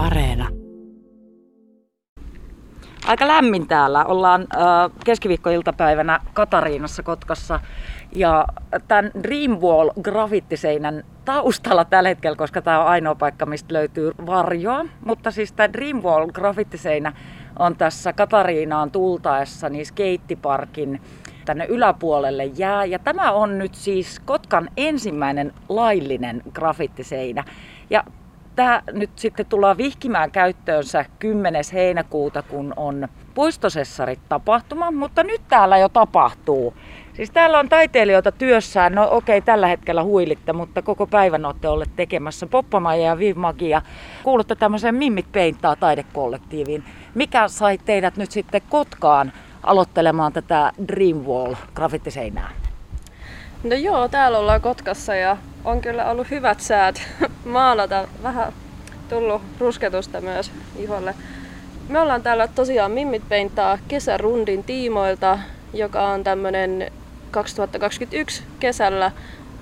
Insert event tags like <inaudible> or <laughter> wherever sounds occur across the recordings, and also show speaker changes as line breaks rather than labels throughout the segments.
Areena.
Aika lämmin täällä. Ollaan keskiviikkoiltapäivänä Katariinassa Kotkassa. Ja tämän Dreamwall grafittiseinän taustalla tällä hetkellä, koska tämä on ainoa paikka, mistä löytyy varjoa. Mutta siis tämä Dreamwall grafittiseinä on tässä Katariinaan tultaessa niin skeittiparkin tänne yläpuolelle jää. Ja tämä on nyt siis Kotkan ensimmäinen laillinen grafittiseinä. Ja tämä nyt sitten tullaan vihkimään käyttöönsä 10. heinäkuuta, kun on puistosessarit tapahtuma, mutta nyt täällä jo tapahtuu. Siis täällä on taiteilijoita työssään, no okei tällä hetkellä huilitte, mutta koko päivän olette olleet tekemässä Poppamaja ja Vivmagia. Kuulutte tämmöiseen Mimmit Peintaa taidekollektiiviin. Mikä sai teidät nyt sitten Kotkaan aloittelemaan tätä Dreamwall grafittiseinää?
No joo, täällä ollaan Kotkassa ja on kyllä ollut hyvät säät maalata. Vähän tullut rusketusta myös iholle. Me ollaan täällä tosiaan Mimmit Peintaa kesärundin tiimoilta, joka on tämmönen 2021 kesällä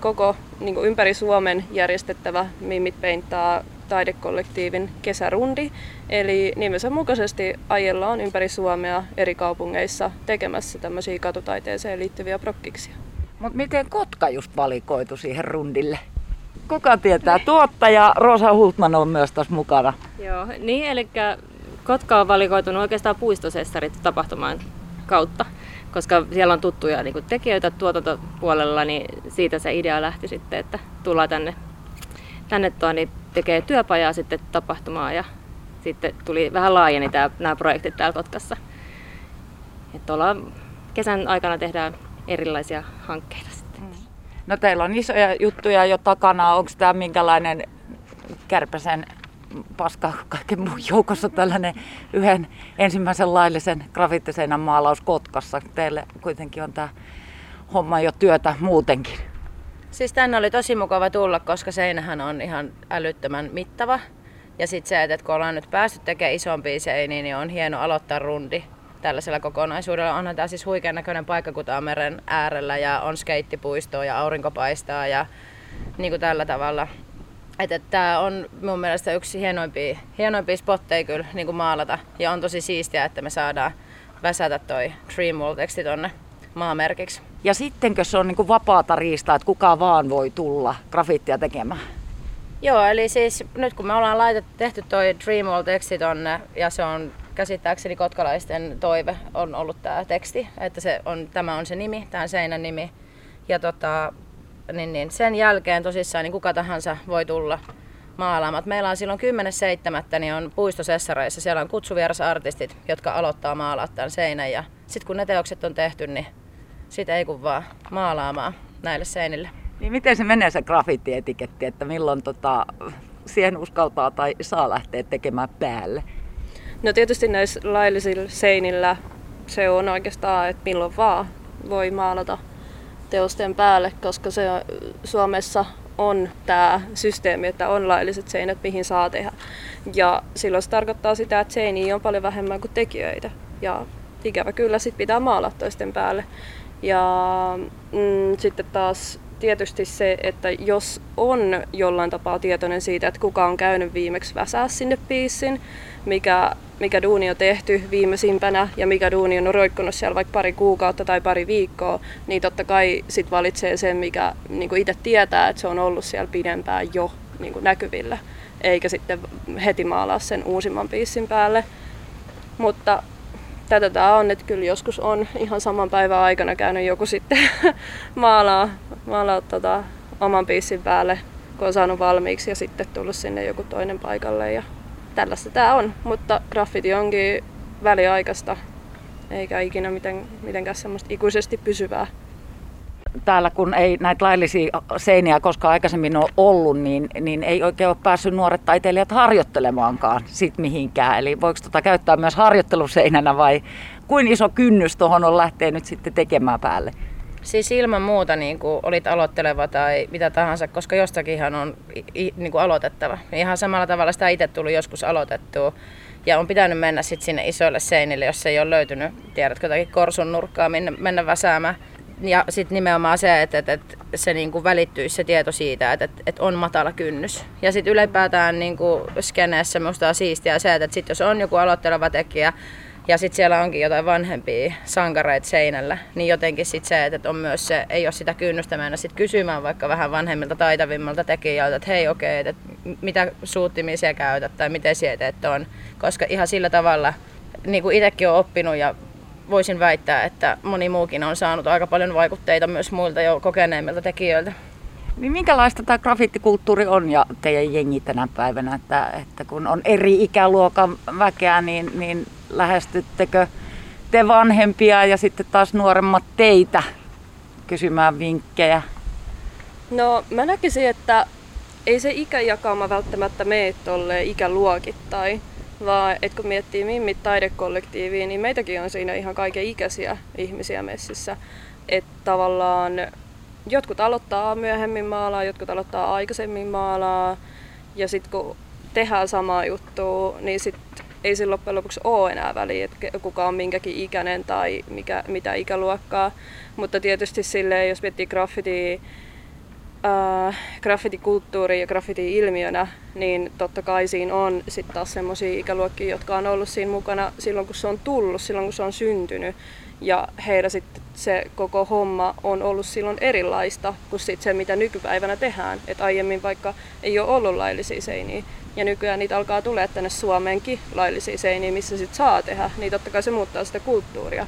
koko niin kuin ympäri Suomen järjestettävä Mimmit Peintaa taidekollektiivin kesärundi. Eli nimensä mukaisesti ajellaan ympäri Suomea eri kaupungeissa tekemässä tämmöisiä katutaiteeseen liittyviä prokkiksia.
Mutta miten Kotka just valikoitu siihen rundille? Kuka tietää? Tuottaja Rosa Hultman on myös tässä mukana.
Joo, niin eli Kotka on valikoitunut oikeastaan puistosessarit tapahtumaan kautta, koska siellä on tuttuja niin tekijöitä tuotantopuolella, niin siitä se idea lähti sitten, että tullaan tänne, tänne tuo, niin tekee työpajaa sitten tapahtumaan ja sitten tuli vähän laajeni tämä, nämä projektit täällä Kotkassa. Että kesän aikana tehdään erilaisia hankkeita sitten.
No teillä on isoja juttuja jo takana. Onko tämä minkälainen kärpäsen paska kaiken muun joukossa tällainen yhden ensimmäisen laillisen grafittiseinän maalaus Kotkassa. Teille kuitenkin on tämä homma jo työtä muutenkin.
Siis tänne oli tosi mukava tulla, koska seinähän on ihan älyttömän mittava. Ja sitten se, että kun ollaan nyt päästy tekemään isompia seiniä, niin on hieno aloittaa rundi tällaisella kokonaisuudella. Onhan tämä siis huikean näköinen paikka, kun tämä on meren äärellä ja on skeittipuistoa ja aurinko paistaa ja niin kuin tällä tavalla. Että, tämä on mun mielestä yksi hienoimpia, hienoimpia spotteja kyllä niin kuin maalata ja on tosi siistiä, että me saadaan väsätä toi Dreamwall-teksti tonne maamerkiksi.
Ja sittenkö se on niin kuin vapaata riistaa, että kuka vaan voi tulla grafittia tekemään?
Joo, eli siis nyt kun me ollaan laitettu, tehty toi Dreamwall-teksti tonne ja se on käsittääkseni kotkalaisten toive on ollut tämä teksti, että se on, tämä on se nimi, tämä seinän nimi. Ja tota, niin, niin sen jälkeen tosissaan niin kuka tahansa voi tulla maalaamaan. Meillä on silloin 10.7. niin on puistosessareissa, siellä on kutsuvierasartistit, jotka aloittaa maalaa tämän seinän. Ja sitten kun ne teokset on tehty, niin sitten ei kun vaan maalaamaan näille seinille.
Niin miten se menee se graffitietiketti, että milloin tota, siihen uskaltaa tai saa lähteä tekemään päälle?
No tietysti näissä laillisilla seinillä se on oikeastaan, että milloin vaan voi maalata teosten päälle, koska se Suomessa on tämä systeemi, että on lailliset seinät, mihin saa tehdä. Ja silloin se tarkoittaa sitä, että seiniä on paljon vähemmän kuin tekijöitä. Ja ikävä kyllä sit pitää maalaa toisten päälle. Ja mm, sitten taas tietysti se, että jos on jollain tapaa tietoinen siitä, että kuka on käynyt viimeksi väsää sinne piissin, mikä, mikä duuni on tehty viimeisimpänä ja mikä duuni on roikkunut siellä vaikka pari kuukautta tai pari viikkoa, niin totta kai sit valitsee sen, mikä niin itse tietää, että se on ollut siellä pidempään jo niin näkyvillä, eikä sitten heti maalaa sen uusimman piissin päälle. Mutta tätä tämä on, että kyllä joskus on ihan saman päivän aikana käynyt joku sitten <laughs> maalaa, maalaa tota, oman piissin päälle, kun on saanut valmiiksi ja sitten tullut sinne joku toinen paikalle. Ja tällaista tämä on, mutta graffiti onkin väliaikaista, eikä ikinä miten, mitenkään semmoista ikuisesti pysyvää.
Täällä kun ei näitä laillisia seiniä koskaan aikaisemmin ole ollut, niin, niin ei oikein ole päässyt nuoret taiteilijat harjoittelemaankaan sit mihinkään. Eli voiko tota käyttää myös harjoitteluseinänä vai kuin iso kynnys tuohon on lähteä nyt sitten tekemään päälle?
Siis ilman muuta niin kuin olit aloitteleva tai mitä tahansa, koska jostakinhan on niin kuin aloitettava. Ihan samalla tavalla sitä itse tuli joskus aloitettua. Ja on pitänyt mennä sitten sinne isoille seinille, jos ei ole löytynyt, tiedätkö, jotakin korsun nurkkaa, minne mennä väsäämään. Ja sitten nimenomaan se, että, että, että se niin kuin välittyisi se tieto siitä, että, että, että on matala kynnys. Ja sitten ylipäätään niin kuin skeneessä minusta on siistiä se, että sit jos on joku aloitteleva tekijä, ja sitten siellä onkin jotain vanhempia sankareita seinällä, niin jotenkin sitten se, että on myös se, ei ole sitä kynnystä mennä sit kysymään vaikka vähän vanhemmilta taitavimmalta tekijöiltä, että hei okei, okay, että mitä suuttimia siellä käytät tai miten siellä teet on. Koska ihan sillä tavalla, niin kuin itsekin olen oppinut ja voisin väittää, että moni muukin on saanut aika paljon vaikutteita myös muilta jo kokeneemmilta tekijöiltä.
Niin minkälaista tämä graffittikulttuuri on ja teidän jengi tänä päivänä, että, että kun on eri ikäluokan väkeä, niin, niin lähestyttekö te vanhempia ja sitten taas nuoremmat teitä kysymään vinkkejä?
No mä näkisin, että ei se ikäjakauma välttämättä mene tolleen ikäluokittain, vaan että kun miettii Mimmit taidekollektiiviin, niin meitäkin on siinä ihan kaiken ikäisiä ihmisiä messissä. Että tavallaan jotkut aloittaa myöhemmin maalaa, jotkut aloittaa aikaisemmin maalaa. Ja sitten kun tehdään samaa juttua, niin sit ei sillä loppujen lopuksi ole enää väliä, että kuka on minkäkin ikäinen tai mikä, mitä ikäluokkaa. Mutta tietysti silleen, jos miettii graffiti, äh, graffitikulttuuri ja graffiti-ilmiönä, niin totta kai siinä on sitten taas semmoisia ikäluokkia, jotka on ollut siinä mukana silloin, kun se on tullut, silloin, kun se on syntynyt. Ja heillä sitten se koko homma on ollut silloin erilaista kuin sit se, mitä nykypäivänä tehdään. Et aiemmin vaikka ei ole ollut laillisia seiniä, ja nykyään niitä alkaa tulee tänne Suomeenkin laillisia seiniä, missä sit saa tehdä, niin totta kai se muuttaa sitä kulttuuria.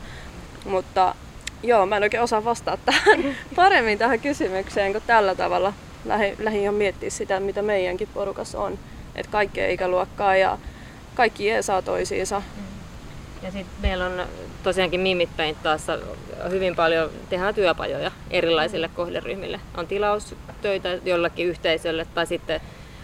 Mutta joo, mä en oikein osaa vastata tähän <laughs> paremmin tähän kysymykseen, kun tällä tavalla lähdin, lähdin ihan miettiä sitä, mitä meidänkin porukassa on. Että kaikkea ikäluokkaa ja kaikki saa toisiinsa. Mm.
Ja sitten meillä on tosiaankin Mimit taassa hyvin paljon tehdään työpajoja erilaisille mm. kohderyhmille. On tilaustöitä jollekin yhteisölle tai sitten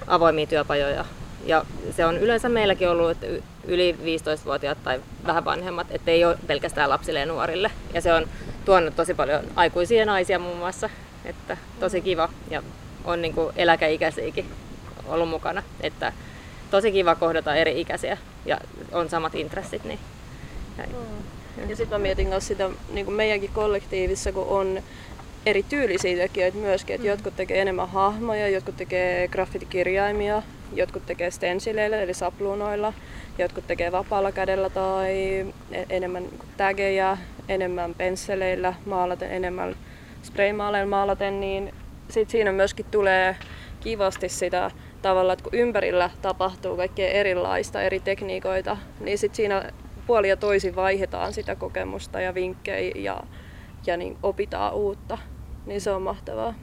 avoimia työpajoja. Ja se on yleensä meilläkin ollut, että yli 15-vuotiaat tai vähän vanhemmat, että ei ole pelkästään lapsille ja nuorille. Ja se on tuonut tosi paljon aikuisia naisia muun muassa, että tosi kiva ja on niin kuin eläkeikäisiäkin ollut mukana. Että tosi kiva kohdata eri ikäisiä ja on samat intressit. Niin
näin. Mm. Ja sitten mä mietin myös sitä niin kuin meidänkin kollektiivissa, kun on eri tyylisiä tekijöitä myöskin, että mm. jotkut tekee enemmän hahmoja, jotkut tekee graffitikirjaimia, jotkut tekee stensileillä eli sapluunoilla, jotkut tekee vapaalla kädellä tai e- enemmän tägejä, enemmän pensseleillä maalaten, enemmän spraymaaleilla maalaten, niin sit siinä myöskin tulee kivasti sitä tavalla, että kun ympärillä tapahtuu kaikkea erilaista, eri tekniikoita, niin sit siinä puoli ja toisin vaihdetaan sitä kokemusta ja vinkkejä ja, ja niin opitaan uutta. Niin se on mahtavaa.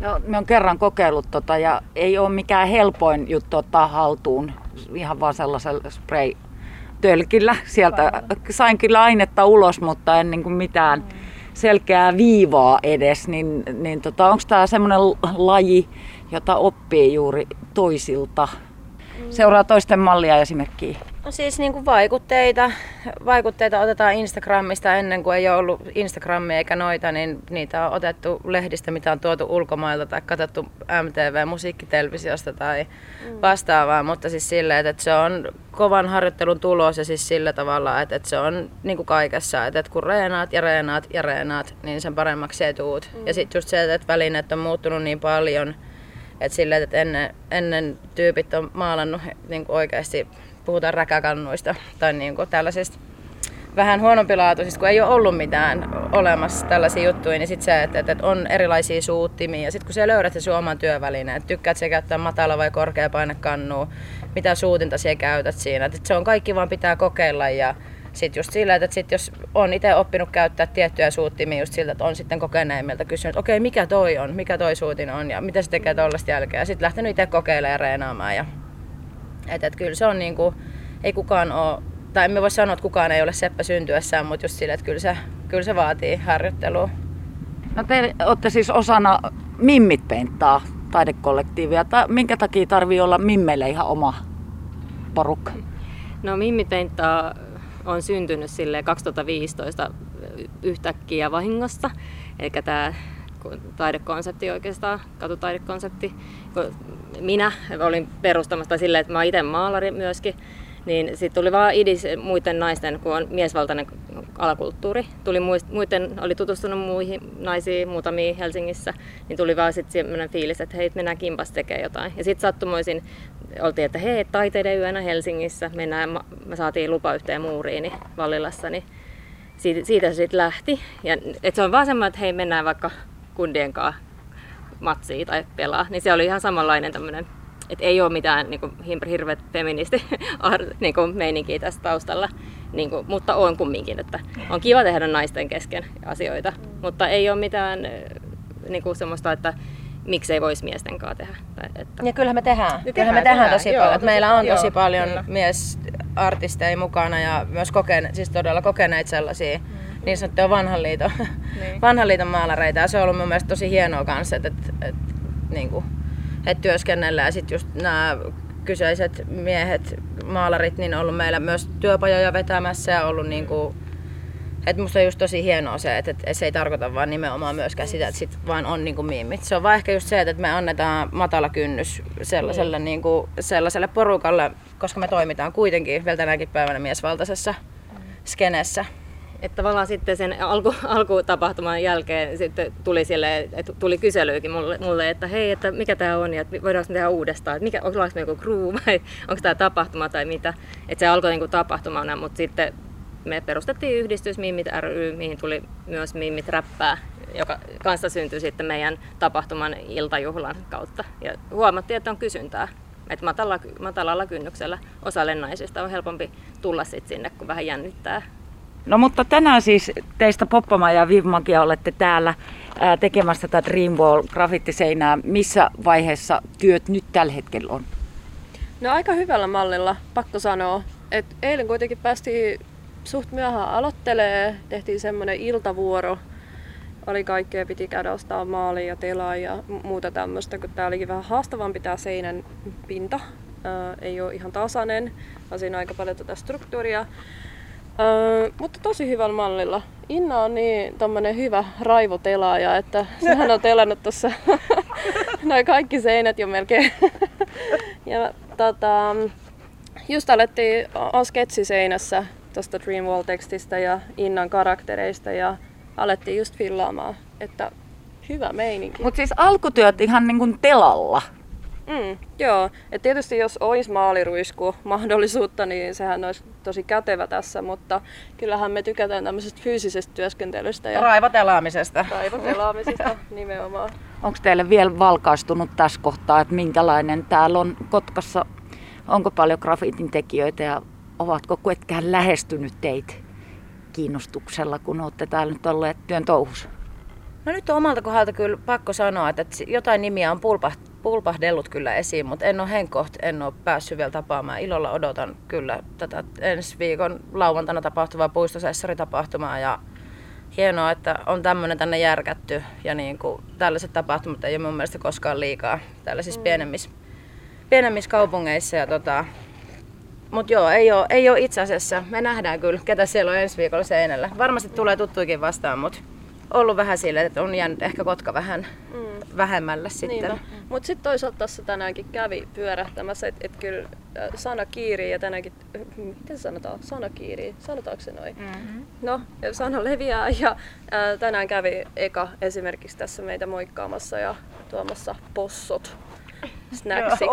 No, me on kerran kokeillut tota, ja ei ole mikään helpoin juttu ottaa haltuun ihan vaan sellaisella spray tölkillä. Sieltä sain kyllä ainetta ulos, mutta en niin kuin mitään mm. selkeää viivaa edes. Niin, niin tota, onko tämä semmoinen laji, jota oppii juuri toisilta? Mm. Seuraa toisten mallia esimerkkiä.
No siis niin kuin vaikutteita. Vaikutteita otetaan Instagramista ennen kuin ei ole ollut Instagramia eikä noita, niin niitä on otettu lehdistä, mitä on tuotu ulkomailta tai katsottu MTV-musiikkitelevisiosta tai mm. vastaavaa, mutta siis silleen, että se on kovan harjoittelun tulos ja siis sillä tavalla, että, että se on niin kuin kaikessa, että, että kun reenaat ja reenaat ja reenaat, niin sen paremmaksi se tuut. Mm. Ja sitten just se, että välineet on muuttunut niin paljon, että silleen, että ennen, ennen tyypit on maalannut niin kuin oikeasti puhutaan räkäkannuista tai niin kuin tällaisista vähän huonompilaatuisista, kun ei ole ollut mitään olemassa tällaisia juttuja, niin sitten se, että, että on erilaisia suuttimia ja sitten kun sä löydät sen oman työvälineen, että tykkäät sä käyttää matala vai korkea painekannua, mitä suutinta siellä käytät siinä, että se on kaikki vaan pitää kokeilla ja sitten just sillä, että sit jos on itse oppinut käyttää tiettyjä suuttimia just siltä, että on sitten kokeneimmilta kysynyt, että okei, okay, mikä toi on, mikä toi suutin on ja mitä se tekee tuollaista jälkeen. Ja sitten lähtenyt itse kokeilemaan ja reenaamaan ja että et kyllä se on niinku, ei kukaan ole, tai emme voi sanoa, että kukaan ei ole seppä syntyessään, mutta just sille, että kyllä se, kyllä se vaatii harjoittelua.
No te olette siis osana Mimmit Penttaa taidekollektiivia. Tai minkä takia tarvii olla Mimmeille ihan oma porukka?
No Mimmit Penttaa on syntynyt sille 2015 yhtäkkiä vahingossa. Eli tämä taidekonsepti oikeastaan, katutaidekonsepti. Minä olin perustamassa silleen, että mä itse maalari myöskin, Niin sitten tuli vaan idis muiden naisten, kun on miesvaltainen alakulttuuri. Tuli muiden, oli tutustunut muihin naisiin muutamia Helsingissä, niin tuli vaan sitten sellainen fiilis, että hei, mennään kimpas tekemään jotain. Ja sitten sattumoisin oltiin, että hei, taiteiden yönä Helsingissä, mennään, me saatiin lupa yhteen muuriini Vallilassa, niin siitä, siitä se sitten lähti. Ja, et se on vaan semmoinen, että hei, mennään vaikka kundien kanssa matsiin tai pelaa, niin se oli ihan samanlainen tämmöinen et ei ole mitään niin kuin, hirveät feministi <laughs> niin kuin, meininkiä tässä taustalla, niin kuin, mutta on kumminkin, että on kiva tehdä naisten kesken asioita, mutta ei ole mitään niin kuin, semmoista, että miksei voisi miesten kanssa tehdä.
Että... Ja kyllähän me tehdään. Niin kyllähän me tehdään, tehdään tosi joo, paljon. Tosi, meillä on joo, tosi paljon kyllä. miesartisteja mukana ja myös kokene, siis todella kokeneita sellaisia mm. Niin sanottuja vanhan liiton, niin. vanhan liiton maalareita. Ja se on ollut mun mielestä tosi hienoa kanssa, että, että, että, niin kuin, että työskennellään. Ja sitten just nämä kyseiset miehet, maalarit, niin on ollut meillä myös työpajoja vetämässä ja ollut niin kuin, että musta on just tosi hienoa se, että, että se ei tarkoita vaan nimenomaan myöskään sitä, että sit vaan on niin kuin miimit. Se on vaan ehkä just se, että me annetaan matala kynnys sellaiselle, mm. niin kuin, sellaiselle porukalle, koska me toimitaan kuitenkin vielä tänäkin päivänä miesvaltaisessa mm. skenessä
että tavallaan sitten sen alku, <laughs> alkutapahtuman jälkeen sitten tuli, sille, että tuli kyselyykin mulle, mulle, että hei, että mikä tämä on ja voidaanko me tehdä uudestaan, että mikä, onko me joku crew <laughs> vai onko tämä tapahtuma tai mitä. Että se alkoi niin tapahtumana, mutta sitten me perustettiin yhdistys Mimmit ry, mihin tuli myös Mimmit räppää, joka kanssa syntyi sitten meidän tapahtuman iltajuhlan kautta. Ja huomattiin, että on kysyntää. Että matalalla, matalalla kynnyksellä osalle naisista on helpompi tulla sitten sinne, kun vähän jännittää
No mutta tänään siis teistä Poppama ja Vivmakia olette täällä ää, tekemässä tätä Dreamwall graffittiseinää. Missä vaiheessa työt nyt tällä hetkellä on?
No aika hyvällä mallilla, pakko sanoa. Et eilen kuitenkin päästiin suht myöhään aloittelee, tehtiin semmoinen iltavuoro. Oli kaikkea, piti käydä ostaa maalia ja telaa ja muuta tämmöistä, kun tää olikin vähän haastavampi tää seinän pinta. Ää, ei ole ihan tasainen, vaan siinä on aika paljon tätä struktuuria. Öö, mutta tosi hyvällä mallilla. Inna on niin tommonen hyvä raivotelaaja, että sehän on telannut tuossa <laughs> noin kaikki seinät jo melkein. <laughs> ja tota, just alettiin on sketsi seinässä tuosta Dreamwall-tekstistä ja Innan karaktereista ja alettiin just fillaamaan, että hyvä meininki.
Mutta siis alkutyöt ihan niin kuin telalla.
Mm, joo, et tietysti jos olisi maaliruisku mahdollisuutta, niin sehän olisi tosi kätevä tässä, mutta kyllähän me tykätään tämmöisestä fyysisestä työskentelystä. Ja
raivotelaamisesta.
Raivotelaamisesta nimenomaan.
Onko teille vielä valkaistunut tässä kohtaa, että minkälainen täällä on Kotkassa? Onko paljon grafiitin tekijöitä ja ovatko kuetkään lähestynyt teitä kiinnostuksella, kun olette täällä nyt olleet työn touhussa?
No nyt on omalta kohdalta kyllä pakko sanoa, että jotain nimiä on pulpahtanut pulpahdellut kyllä esiin, mutta en ole henkoht, en ole päässyt vielä tapaamaan. Ilolla odotan kyllä tätä ensi viikon lauantaina tapahtuvaa puistosessaritapahtumaa ja hienoa, että on tämmöinen tänne järkätty ja niin kuin, tällaiset tapahtumat ei ole mun mielestä koskaan liikaa tällaisissa mm. pienemmissä, pienemmissä kaupungeissa. Ja tota, mutta joo, ei ole, ei ole itse asiassa. Me nähdään kyllä, ketä siellä on ensi viikolla seinällä. Varmasti tulee tuttuikin vastaan, mutta ollut vähän silleen, että on jäänyt ehkä Kotka vähän mm. vähemmälle sitten.
Mutta sitten toisaalta tässä tänäänkin kävi pyörähtämässä, että et kyllä äh, sana kiiri ja tänäänkin, äh, miten sanotaan, sana kiiri, sanotaanko se noin? Mm-hmm. No, sana leviää ja ää, äh, tänään kävi Eka esimerkiksi tässä meitä moikkaamassa ja tuomassa possot <laughs> <laughs> snacksit.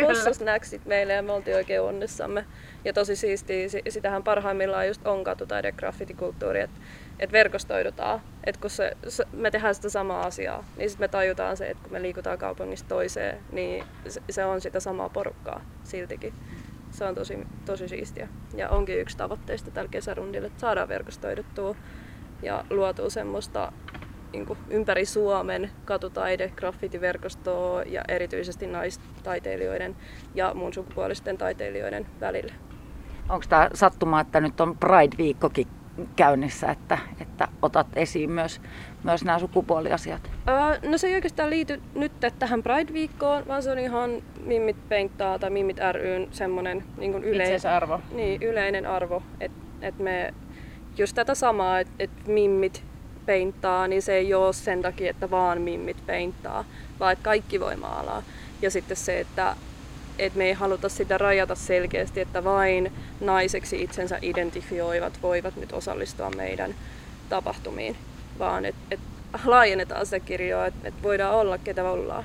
Possosnacksit meille ja me oltiin oikein onnissamme. Ja tosi siistiä, sitähän parhaimmillaan just on katutaide graffitikulttuuri, että että verkostoidutaan. Että kun se, me tehdään sitä samaa asiaa, niin sitten me tajutaan se, että kun me liikutaan kaupungista toiseen, niin se, se on sitä samaa porukkaa siltikin. Se on tosi, tosi siistiä. Ja onkin yksi tavoitteista tällä kesärundilla, että saadaan verkostoiduttua ja luotua semmoista niin kuin ympäri Suomen katutaide, graffitiverkostoa ja erityisesti naistaiteilijoiden ja muun sukupuolisten taiteilijoiden välillä.
Onko tämä sattuma, että nyt on Pride-viikkokin käynnissä, että, että otat esiin myös, myös nämä sukupuoliasiat?
Uh, no se ei oikeastaan liity nyt tähän Pride-viikkoon, vaan se on ihan Mimmit Peinttaa tai Mimmit ryn semmoinen niin yle-
arvo.
Niin, yleinen arvo, että et me just tätä samaa, että et Mimmit peinttaa, niin se ei ole sen takia, että vaan Mimmit peinttaa, vaan että kaikki voi maalaa. Ja sitten se, että et me ei haluta sitä rajata selkeästi, että vain naiseksi itsensä identifioivat voivat nyt osallistua meidän tapahtumiin, vaan että et laajennetaan sitä kirjoa, että et voidaan olla ketä ollaan.